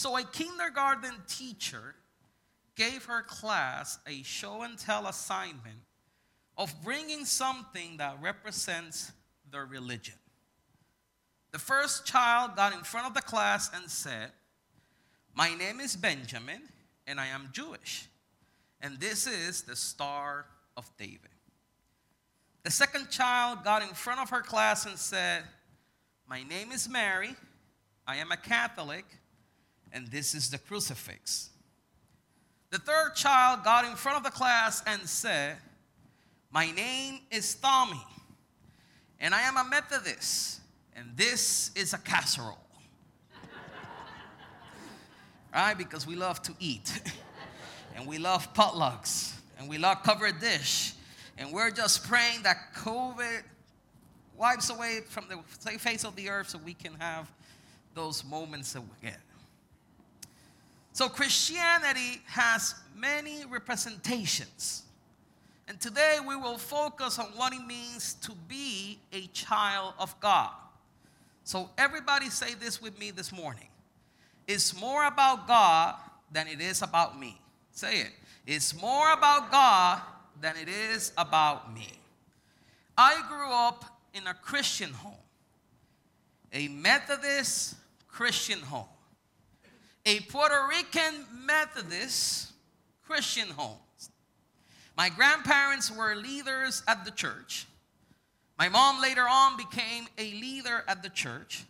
So a kindergarten teacher gave her class a show and tell assignment of bringing something that represents their religion. The first child got in front of the class and said, My name is Benjamin, and I am Jewish, and this is the Star of David. The second child got in front of her class and said, My name is Mary, I am a Catholic, and this is the crucifix. The third child got in front of the class and said, My name is Tommy, and I am a Methodist, and this is a casserole. right? Because we love to eat, and we love potlucks, and we love covered dish, and we're just praying that COVID wipes away from the face of the earth so we can have those moments again. So Christianity has many representations. And today we will focus on what it means to be a child of God. So everybody say this with me this morning. It's more about God than it is about me. Say it. It's more about God than it is about me. I grew up in a Christian home, a Methodist Christian home a Puerto Rican Methodist Christian home. My grandparents were leaders at the church. My mom later on became a leader at the church.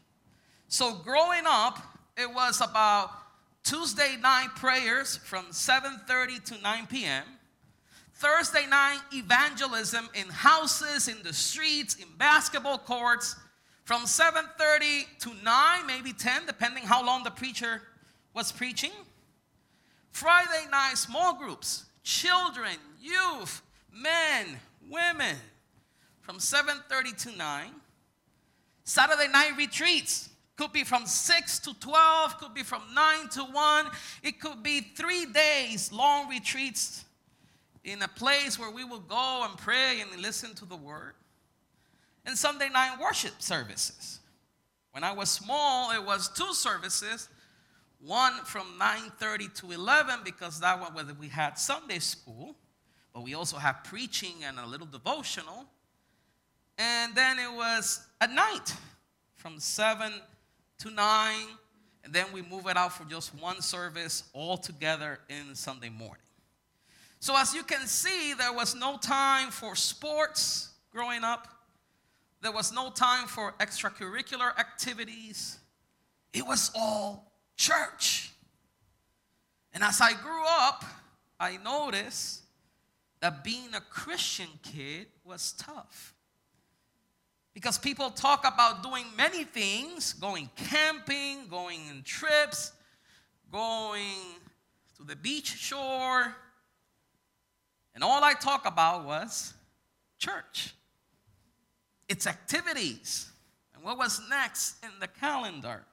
So growing up, it was about Tuesday night prayers from 7:30 to 9 p.m. Thursday night evangelism in houses, in the streets, in basketball courts from 7:30 to 9, maybe 10 depending how long the preacher was preaching. Friday night small groups, children, youth, men, women, from 7:30 to 9. Saturday night retreats could be from 6 to 12, could be from 9 to 1. It could be 3 days long retreats in a place where we will go and pray and listen to the word. And Sunday night worship services. When I was small, it was two services one from 9.30 to 11 because that one whether we had sunday school but we also had preaching and a little devotional. And then it was at night from 7 to 9 and then we move it out for just one service all together in sunday morning. So as you can see there was no time for sports growing up. There was no time for extracurricular activities. It was all church. And as I grew up, I noticed that being a Christian kid was tough. Because people talk about doing many things going camping, going on trips, going to the beach shore. And all I talk about was church, its activities, and what was next in the calendar.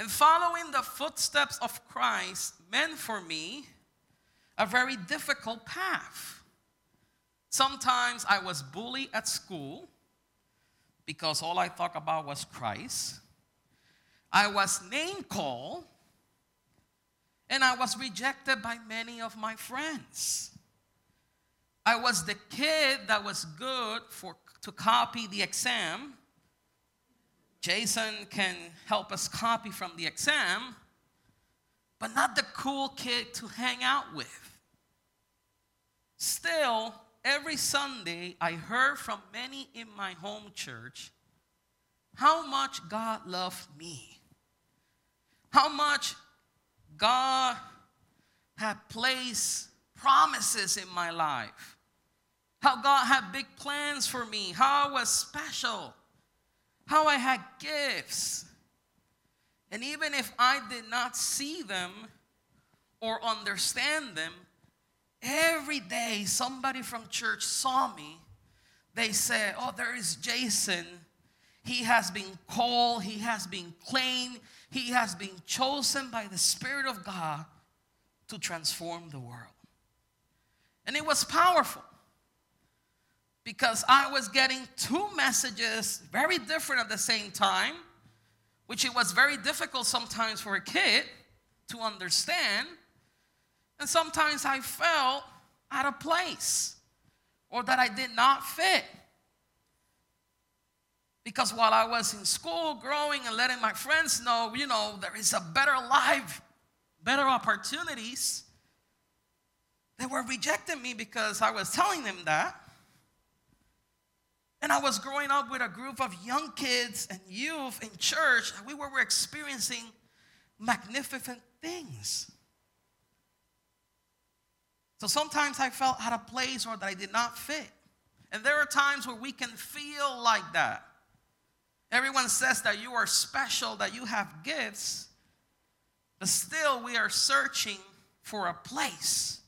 And following the footsteps of Christ meant for me a very difficult path. Sometimes I was bullied at school because all I talked about was Christ. I was name called and I was rejected by many of my friends. I was the kid that was good for to copy the exam Jason can help us copy from the exam, but not the cool kid to hang out with. Still, every Sunday, I heard from many in my home church how much God loved me, how much God had placed promises in my life, how God had big plans for me, how I was special how I had gifts. And even if I did not see them or understand them, every day somebody from church saw me. They said, Oh, there is Jason. He has been called, he has been claimed, he has been chosen by the Spirit of God to transform the world. And it was powerful because I was getting two messages very different at the same time. which it was very difficult sometimes for a kid to understand. And sometimes I felt out of place or that I did not fit. Because while I was in school growing and letting my friends know, you know, there is a better life, better opportunities, they were rejecting me because I was telling them that. And I was growing up with a group of young kids and youth in church, and we were experiencing magnificent things. So sometimes I felt out of place or that I did not fit. And there are times where we can feel like that. Everyone says that you are special, that you have gifts, but still we are searching for a place.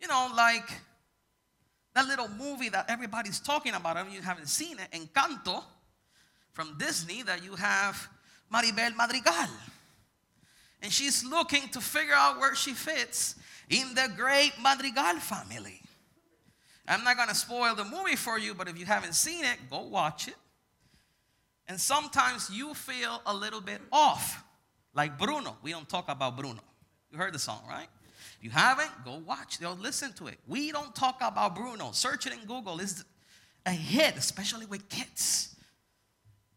You know, like that little movie that everybody's talking about, I mean, you haven't seen it, Encanto, from Disney, that you have Mirabel Madrigal. And she's looking to figure out where she fits in the great Madrigal family. I'm not going to spoil the movie for you, but if you haven't seen it, go watch it. And sometimes you feel a little bit off, like Bruno. We don't talk about Bruno. You heard the song, right? You haven't, go watch. Go listen to it. We don't talk about Bruno. Search it in Google. It's a hit, especially with kids.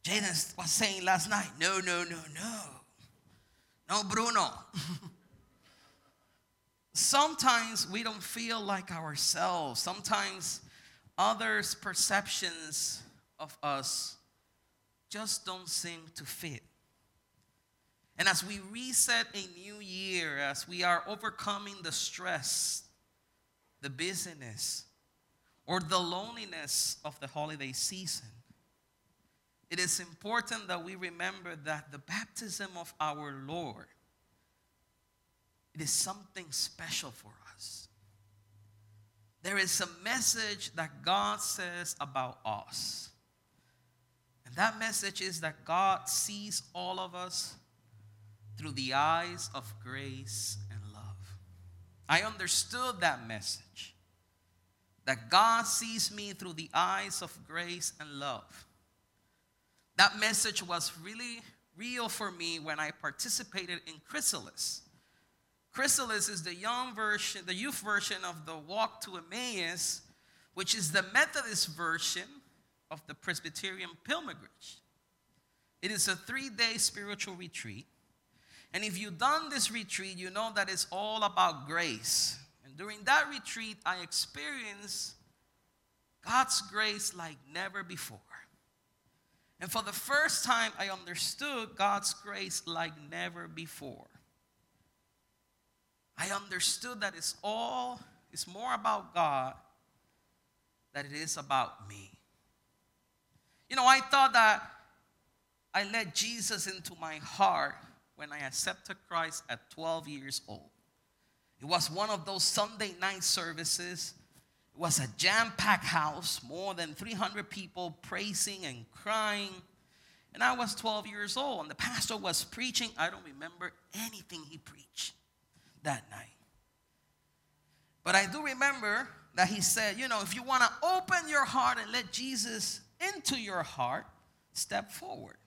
Jaden was saying last night, no, no, no, no. No, Bruno. Sometimes we don't feel like ourselves. Sometimes others' perceptions of us just don't seem to fit. And as we reset a new year, as we are overcoming the stress, the busyness, or the loneliness of the holiday season, it is important that we remember that the baptism of our Lord it is something special for us. There is a message that God says about us. And that message is that God sees all of us through the eyes of grace and love. I understood that message that God sees me through the eyes of grace and love. That message was really real for me when I participated in Chrysalis. Chrysalis is the young version, the youth version of the Walk to Emmaus, which is the Methodist version of the Presbyterian pilgrimage. It is a three day spiritual retreat and if you've done this retreat, you know that it's all about grace. And during that retreat, I experienced God's grace like never before. And for the first time, I understood God's grace like never before. I understood that it's all, it's more about God than it is about me. You know, I thought that I let Jesus into my heart when I accepted Christ at 12 years old. It was one of those Sunday night services. It was a jam packed house, more than 300 people praising and crying. And I was 12 years old, and the pastor was preaching. I don't remember anything he preached that night. But I do remember that he said, you know, if you want to open your heart and let Jesus into your heart, step forward.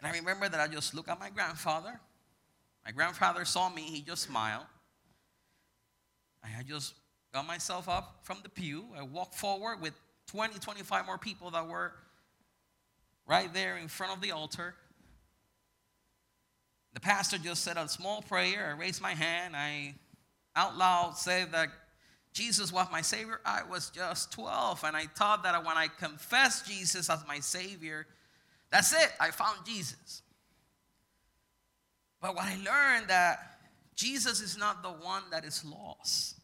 And I remember that I just looked at my grandfather. My grandfather saw me, he just smiled. I just got myself up from the pew. I walked forward with 20, 25 more people that were right there in front of the altar. The pastor just said a small prayer. I raised my hand. I out loud said that Jesus was my Savior. I was just 12, and I thought that when I confessed Jesus as my Savior, that's it. I found Jesus. But what I learned that Jesus is not the one that is lost.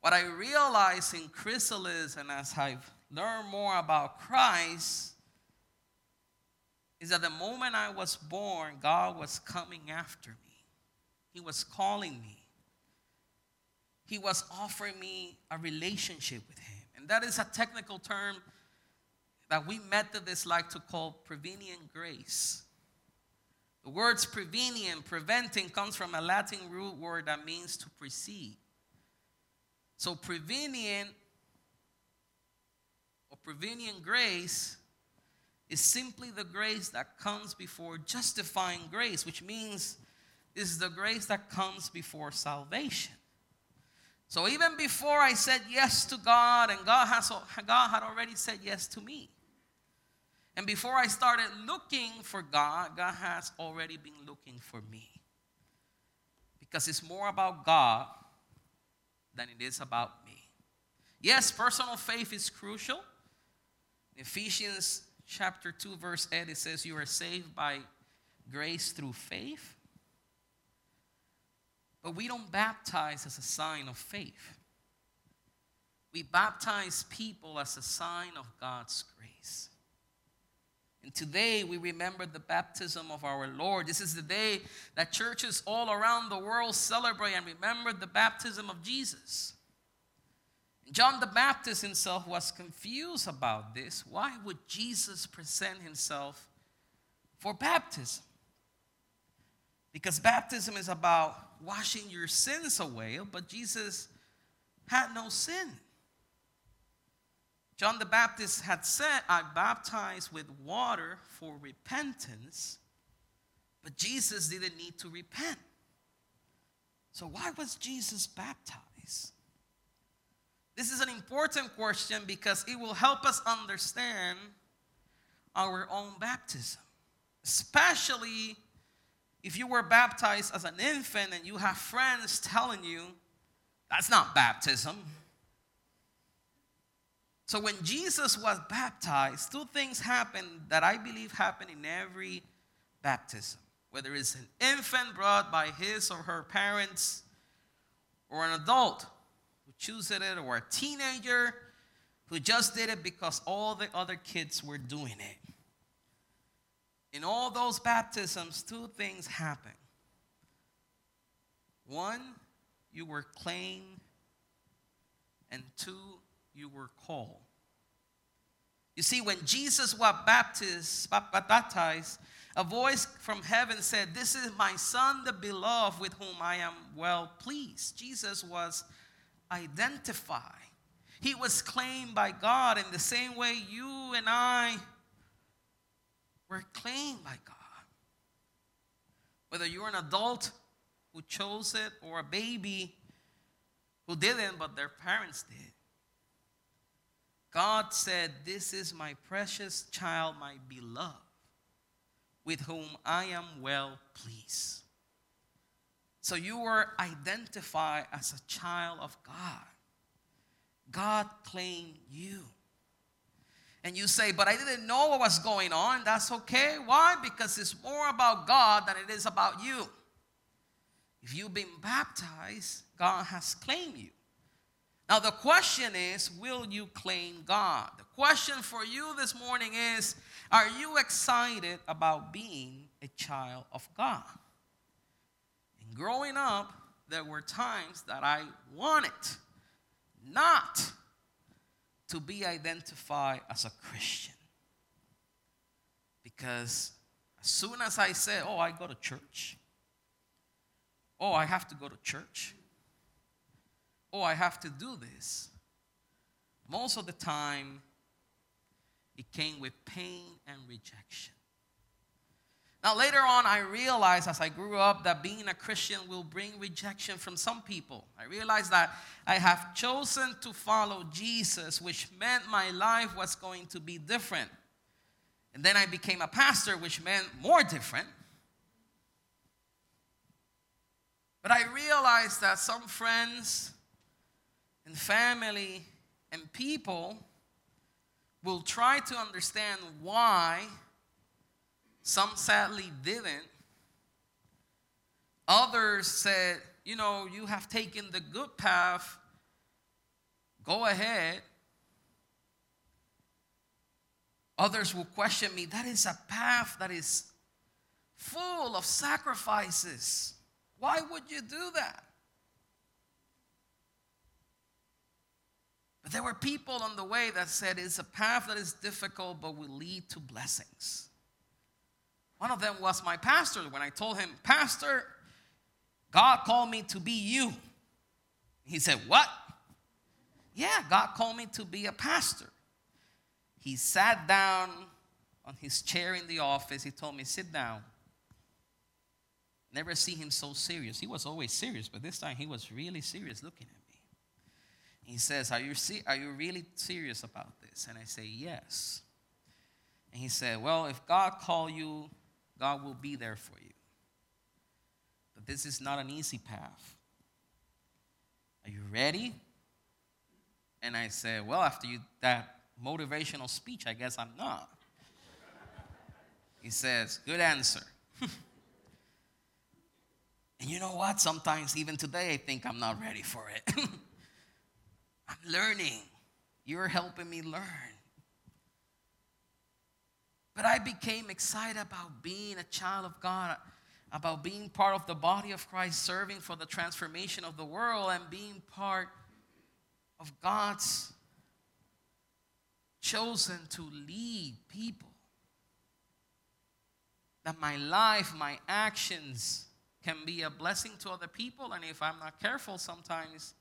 What I realized in Chrysalis and as I've learned more about Christ is that the moment I was born, God was coming after me. He was calling me. He was offering me a relationship with Him. And that is a technical term that we Methodists like to call prevenient grace. The words prevenient, preventing, comes from a Latin root word that means to precede. So prevenient or prevenient grace is simply the grace that comes before justifying grace, which means this is the grace that comes before salvation. So even before I said yes to God, and God, has, God had already said yes to me. And before I started looking for God, God has already been looking for me. Because it's more about God than it is about me. Yes, personal faith is crucial. Ephesians chapter 2, verse 8, it says, You are saved by grace through faith. But we don't baptize as a sign of faith. We baptize people as a sign of God's grace. And today we remember the baptism of our Lord. This is the day that churches all around the world celebrate and remember the baptism of Jesus. John the Baptist himself was confused about this. Why would Jesus present himself for baptism? Because baptism is about washing your sins away, but Jesus had no sin. John the Baptist had said, I baptize with water for repentance, but Jesus didn't need to repent. So, why was Jesus baptized? This is an important question because it will help us understand our own baptism, especially if you were baptized as an infant and you have friends telling you that's not baptism. So when Jesus was baptized, two things happened that I believe happen in every baptism. Whether it's an infant brought by his or her parents, or an adult who chooses it, or a teenager who just did it because all the other kids were doing it. In all those baptisms, two things happen. One, you were claimed, and two, you were called. You see, when Jesus was baptized, a voice from heaven said, This is my son, the beloved, with whom I am well pleased. Jesus was identified. He was claimed by God in the same way you and I were claimed by God. Whether you're an adult who chose it or a baby who didn't, but their parents did. God said, This is my precious child, my beloved, with whom I am well pleased. So you were identified as a child of God. God claimed you and you say, But I didn't know what was going on, that's okay. Why? Because it's more about God than it is about you. If you've been baptized, God has claimed you. Now, the question is, will you claim God? The question for you this morning is, are you excited about being a child of God? And growing up, there were times that I wanted not to be identified as a Christian. Because as soon as I said, oh, I go to church, oh, I have to go to church, oh, I have to do this, most of the time it came with pain and rejection. Now, later on, I realized as I grew up that being a Christian will bring rejection from some people. I realized that I have chosen to follow Jesus, which meant my life was going to be different. And then I became a pastor, which meant more different. But I realized that some friends and family and people will try to understand why some sadly didn't. Others said, you know, you have taken the good path, go ahead. Others will question me, that is a path that is full of sacrifices. Why would you do that? But there were people on the way that said it's a path that is difficult but will lead to blessings. One of them was my pastor. When I told him, Pastor, God called me to be you. He said, What? Yeah, God called me to be a pastor. He sat down on his chair in the office. He told me, Sit down. Never see him so serious. He was always serious, but this time he was really serious looking at me. He says, Are you, are you really serious about this? And I say, Yes. And he said, Well, if God call you, God will be there for you. But this is not an easy path. Are you ready? And I said, Well, after you that motivational speech, I guess I'm not. he says, Good answer. and you know what? Sometimes, even today, I think I'm not ready for it. I'm learning. You're helping me learn. But I became excited about being a child of God, about being part of the body of Christ, serving for the transformation of the world, and being part of God's chosen to lead people. That my life, my actions can be a blessing to other people, and if I'm not careful, sometimes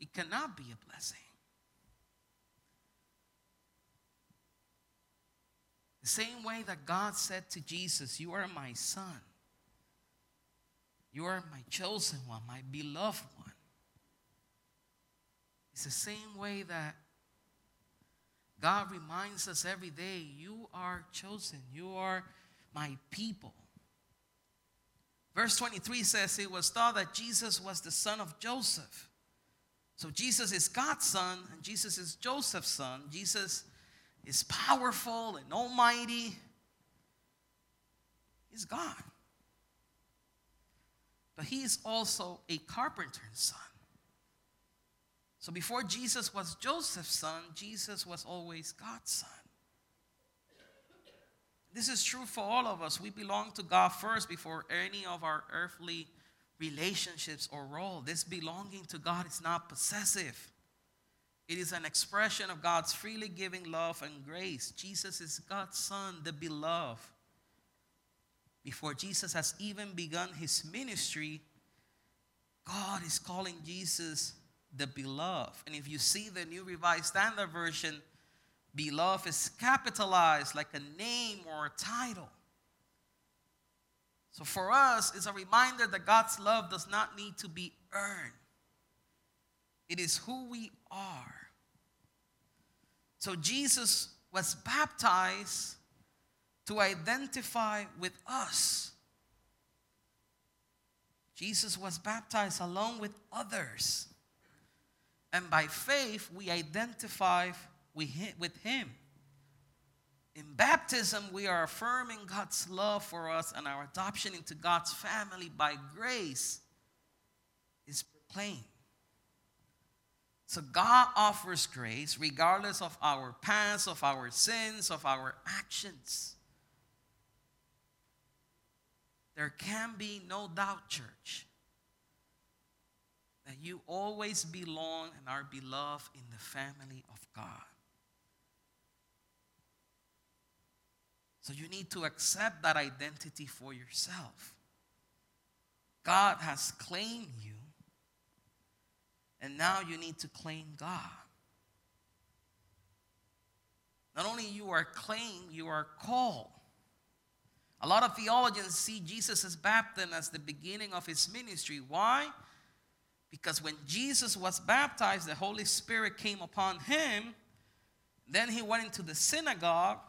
it cannot be a blessing. The same way that God said to Jesus, You are my son. You are my chosen one, my beloved one. It's the same way that God reminds us every day you are chosen, you are my people. Verse 23 says it was thought that Jesus was the son of Joseph. So Jesus is God's son, and Jesus is Joseph's son. Jesus is powerful and almighty. He's God. But he is also a carpenter's son. So before Jesus was Joseph's son, Jesus was always God's son. This is true for all of us. We belong to God first before any of our earthly relationships or role. This belonging to God is not possessive. It is an expression of God's freely giving love and grace. Jesus is God's Son, the beloved. Before Jesus has even begun his ministry, God is calling Jesus the beloved. And if you see the New Revised Standard Version, beloved is capitalized like a name or a title. So for us, it's a reminder that God's love does not need to be earned. It is who we are. So Jesus was baptized to identify with us. Jesus was baptized along with others. And by faith, we identify with him. In baptism, we are affirming God's love for us, and our adoption into God's family by grace is proclaimed. So God offers grace regardless of our past, of our sins, of our actions. There can be no doubt, church, that you always belong and are beloved in the family of God. So you need to accept that identity for yourself. God has claimed you and now you need to claim God. Not only you are claimed, you are called. A lot of theologians see Jesus' baptism as the beginning of his ministry. Why? Because when Jesus was baptized, the Holy Spirit came upon him. Then he went into the synagogue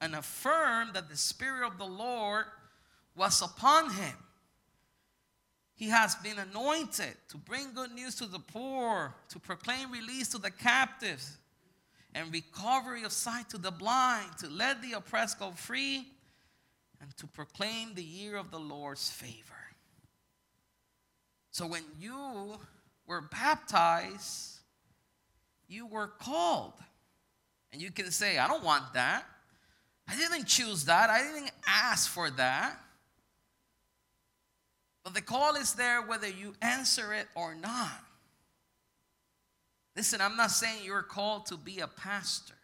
and affirmed that the Spirit of the Lord was upon him. He has been anointed to bring good news to the poor, to proclaim release to the captives, and recovery of sight to the blind, to let the oppressed go free, and to proclaim the year of the Lord's favor. So when you were baptized, you were called. And you can say, I don't want that. I didn't choose that. I didn't ask for that. But the call is there whether you answer it or not. Listen, I'm not saying you're called to be a pastor,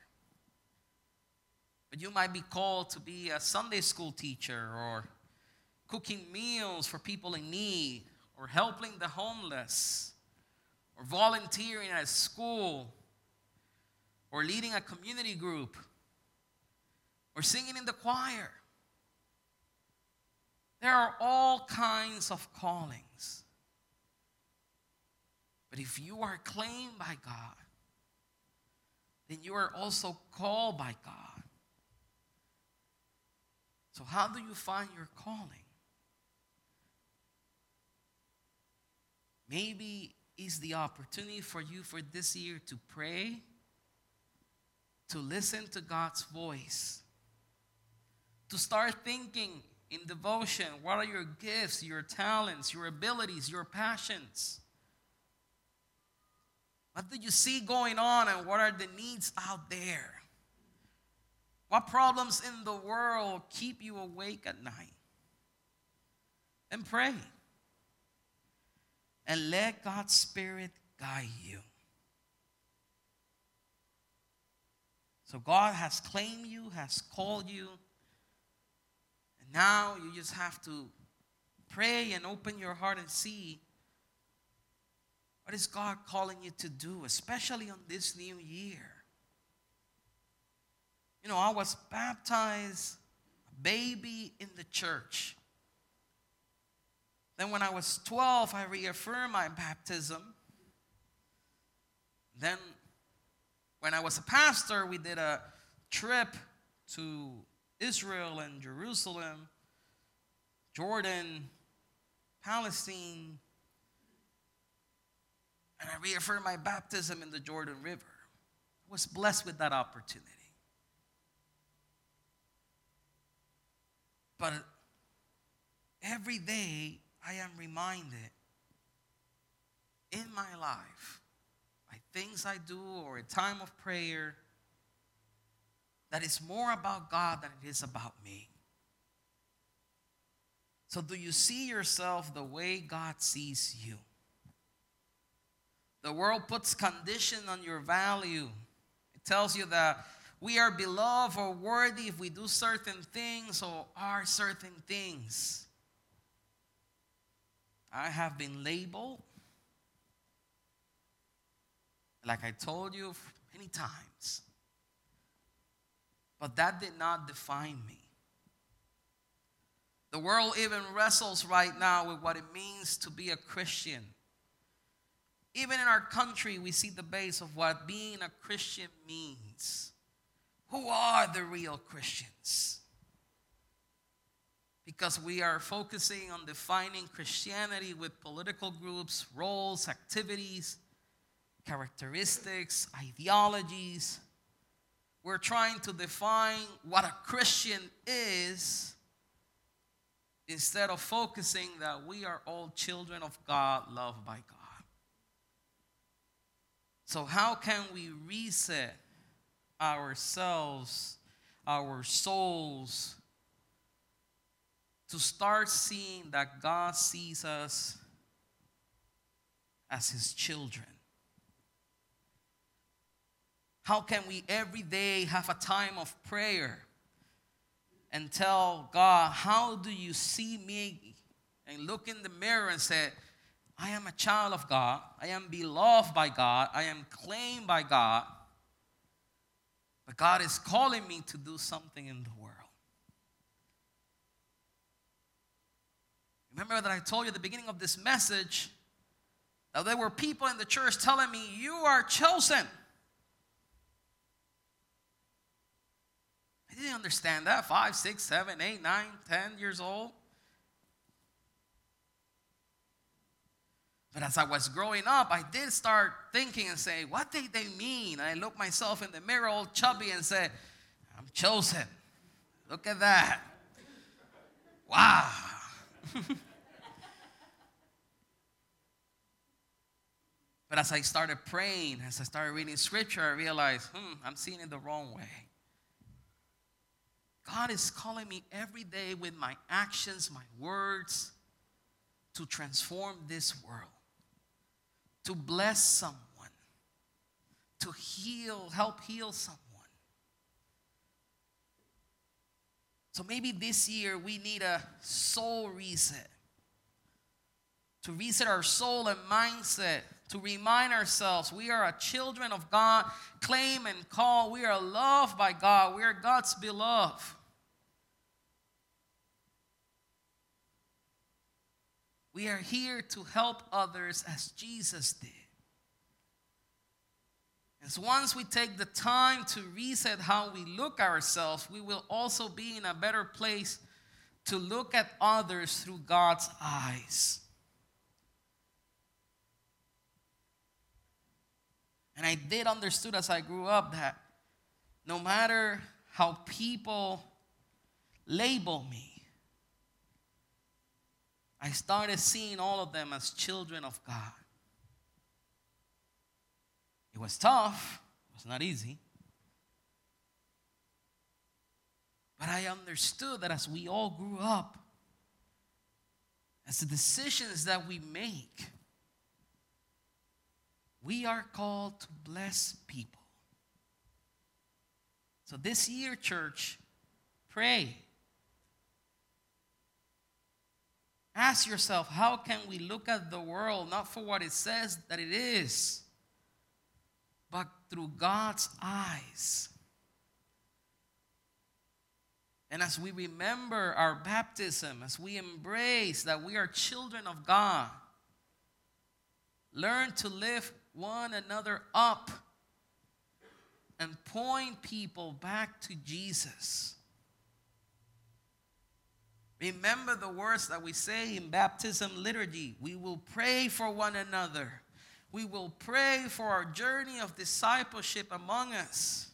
but you might be called to be a Sunday school teacher or cooking meals for people in need or helping the homeless or volunteering at a school or leading a community group. Or singing in the choir. There are all kinds of callings. But if you are claimed by God, then you are also called by God. So, how do you find your calling? Maybe is the opportunity for you for this year to pray, to listen to God's voice, to start thinking in devotion what are your gifts, your talents, your abilities, your passions? What do you see going on and what are the needs out there? What problems in the world keep you awake at night? And pray. And let God's Spirit guide you. So God has claimed you, has called you. Now you just have to pray and open your heart and see what is God calling you to do, especially on this new year? You know, I was baptized, a baby in the church. Then, when I was 12, I reaffirmed my baptism. Then, when I was a pastor, we did a trip to Israel and Jerusalem, Jordan, Palestine, and I reaffirmed my baptism in the Jordan River. I was blessed with that opportunity. But every day I am reminded in my life, by things I do or a time of prayer, that it's more about God than it is about me. So, do you see yourself the way God sees you? The world puts condition on your value. It tells you that we are beloved or worthy if we do certain things or are certain things. I have been labeled, like I told you many times, but that did not define me. The world even wrestles right now with what it means to be a Christian. Even in our country, we see the base of what being a Christian means. Who are the real Christians? Because we are focusing on defining Christianity with political groups, roles, activities, characteristics, ideologies. We're trying to define what a Christian is instead of focusing that we are all children of God, loved by God. So, how can we reset ourselves, our souls, to start seeing that God sees us as His children? How can we every day have a time of prayer and tell God, How do you see me? And look in the mirror and say, I am a child of God. I am beloved by God. I am claimed by God. But God is calling me to do something in the world. Remember that I told you at the beginning of this message that there were people in the church telling me, You are chosen. Didn't understand that. Five, six, seven, eight, nine, ten years old. But as I was growing up, I did start thinking and say, what did they mean? I looked myself in the mirror, all chubby, and said, I'm chosen. Look at that. Wow. but as I started praying, as I started reading scripture, I realized, hmm, I'm seeing it the wrong way. God is calling me every day with my actions, my words, to transform this world to bless someone, to heal, help heal someone. So maybe this year we need a soul reset. To reset our soul and mindset to remind ourselves we are a children of God, claim and call. We are loved by God. We are God's beloved. We are here to help others as Jesus did. So once we take the time to reset how we look ourselves, we will also be in a better place to look at others through God's eyes. And I did understood as I grew up that no matter how people label me, I started seeing all of them as children of God. It was tough, it was not easy. But I understood that as we all grew up, as the decisions that we make, we are called to bless people. So this year, church, pray. Ask yourself, how can we look at the world not for what it says that it is, but through God's eyes? And as we remember our baptism, as we embrace that we are children of God, learn to lift one another up and point people back to Jesus. Remember the words that we say in baptism liturgy. We will pray for one another. We will pray for our journey of discipleship among us.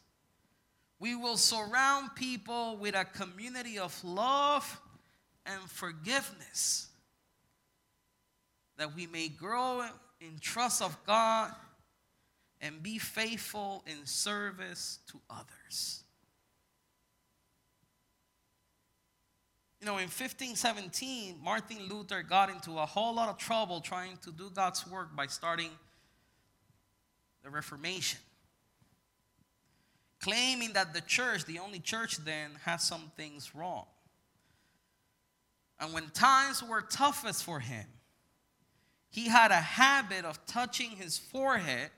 We will surround people with a community of love and forgiveness that we may grow in trust of God and be faithful in service to others. You know, in 1517, Martin Luther got into a whole lot of trouble trying to do God's work by starting the Reformation, claiming that the church, the only church then, had some things wrong. And when times were toughest for him, he had a habit of touching his forehead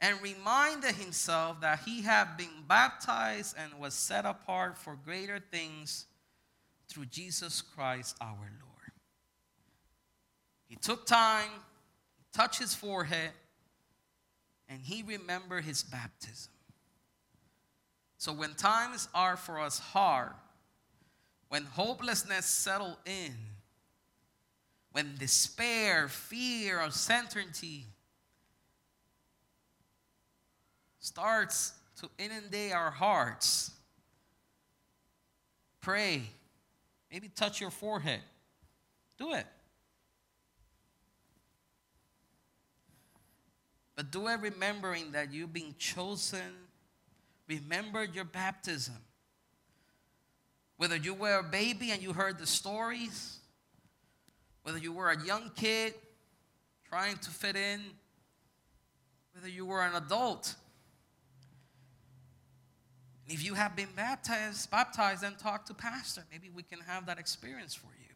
and reminded himself that he had been baptized and was set apart for greater things through Jesus Christ our Lord. He took time, touched his forehead, and he remembered his baptism. So when times are for us hard, when hopelessness settle in, when despair, fear, or uncertainty starts to inundate our hearts, pray. Maybe touch your forehead. Do it. But do it remembering that you've been chosen. Remember your baptism. Whether you were a baby and you heard the stories, whether you were a young kid trying to fit in, whether you were an adult. If you have been baptized, baptized, then talk to pastor. Maybe we can have that experience for you.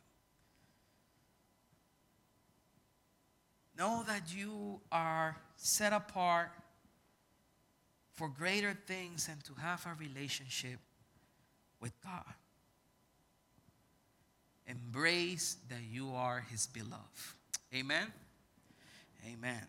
Know that you are set apart for greater things and to have a relationship with God. Embrace that you are his beloved. Amen. Amen.